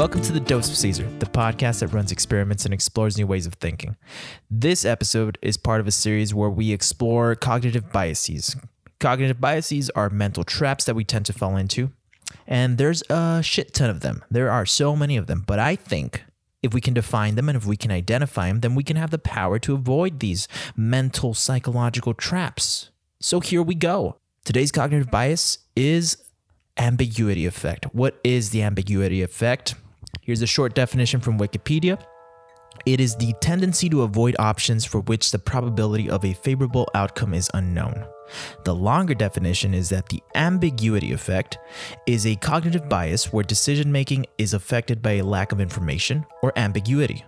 Welcome to the Dose of Caesar, the podcast that runs experiments and explores new ways of thinking. This episode is part of a series where we explore cognitive biases. Cognitive biases are mental traps that we tend to fall into, and there's a shit ton of them. There are so many of them, but I think if we can define them and if we can identify them, then we can have the power to avoid these mental psychological traps. So here we go. Today's cognitive bias is ambiguity effect. What is the ambiguity effect? Here's a short definition from Wikipedia. It is the tendency to avoid options for which the probability of a favorable outcome is unknown. The longer definition is that the ambiguity effect is a cognitive bias where decision making is affected by a lack of information or ambiguity.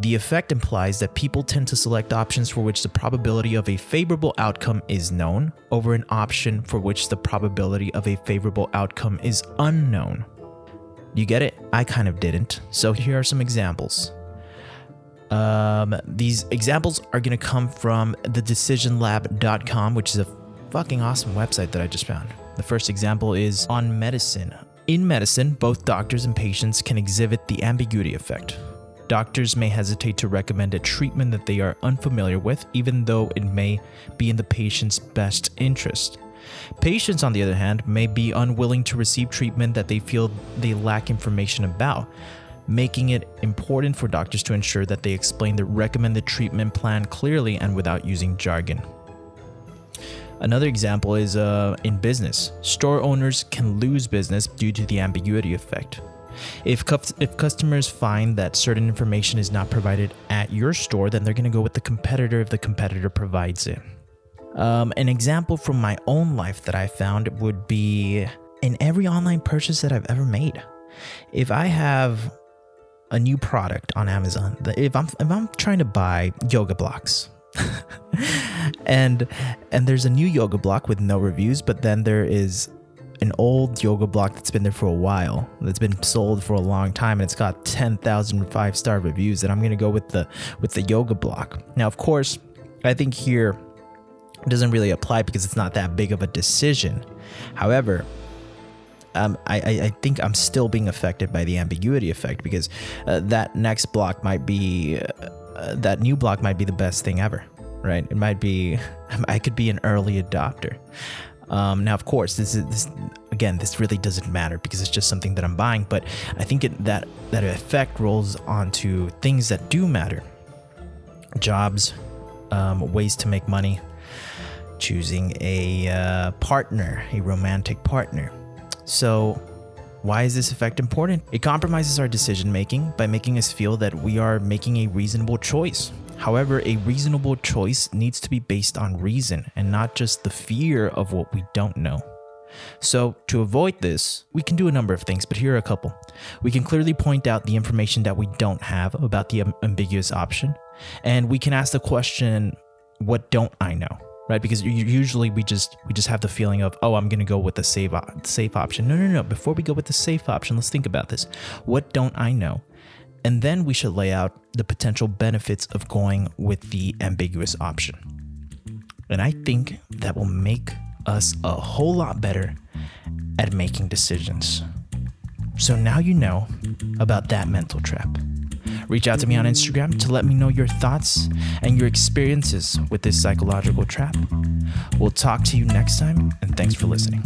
The effect implies that people tend to select options for which the probability of a favorable outcome is known over an option for which the probability of a favorable outcome is unknown. You get it? I kind of didn't. So here are some examples. Um, these examples are going to come from the decisionlab.com, which is a fucking awesome website that I just found. The first example is on medicine. In medicine, both doctors and patients can exhibit the ambiguity effect. Doctors may hesitate to recommend a treatment that they are unfamiliar with, even though it may be in the patient's best interest. Patients, on the other hand, may be unwilling to receive treatment that they feel they lack information about, making it important for doctors to ensure that they explain the recommended treatment plan clearly and without using jargon. Another example is uh, in business. Store owners can lose business due to the ambiguity effect. If, cu- if customers find that certain information is not provided at your store, then they're going to go with the competitor if the competitor provides it. Um, an example from my own life that I found would be in every online purchase that I've ever made. If I have a new product on Amazon, if I'm if I'm trying to buy yoga blocks, and and there's a new yoga block with no reviews, but then there is an old yoga block that's been there for a while, that's been sold for a long time, and it's got 10,000 five star reviews. And I'm gonna go with the with the yoga block. Now, of course, I think here doesn't really apply because it's not that big of a decision. However, um, I, I, think I'm still being affected by the ambiguity effect because uh, that next block might be, uh, that new block might be the best thing ever, right? It might be, I could be an early adopter. Um, now, of course, this is this again. This really doesn't matter because it's just something that I'm buying. But I think it, that that effect rolls onto things that do matter: jobs, um, ways to make money, choosing a uh, partner, a romantic partner. So, why is this effect important? It compromises our decision making by making us feel that we are making a reasonable choice. However, a reasonable choice needs to be based on reason and not just the fear of what we don't know. So, to avoid this, we can do a number of things, but here are a couple. We can clearly point out the information that we don't have about the ambiguous option, and we can ask the question, What don't I know? Right? Because usually we just we just have the feeling of oh I'm gonna go with the safe safe option. No, no, no. Before we go with the safe option, let's think about this. What don't I know? And then we should lay out the potential benefits of going with the ambiguous option. And I think that will make us a whole lot better at making decisions. So now you know about that mental trap. Reach out to me on Instagram to let me know your thoughts and your experiences with this psychological trap. We'll talk to you next time, and thanks for listening.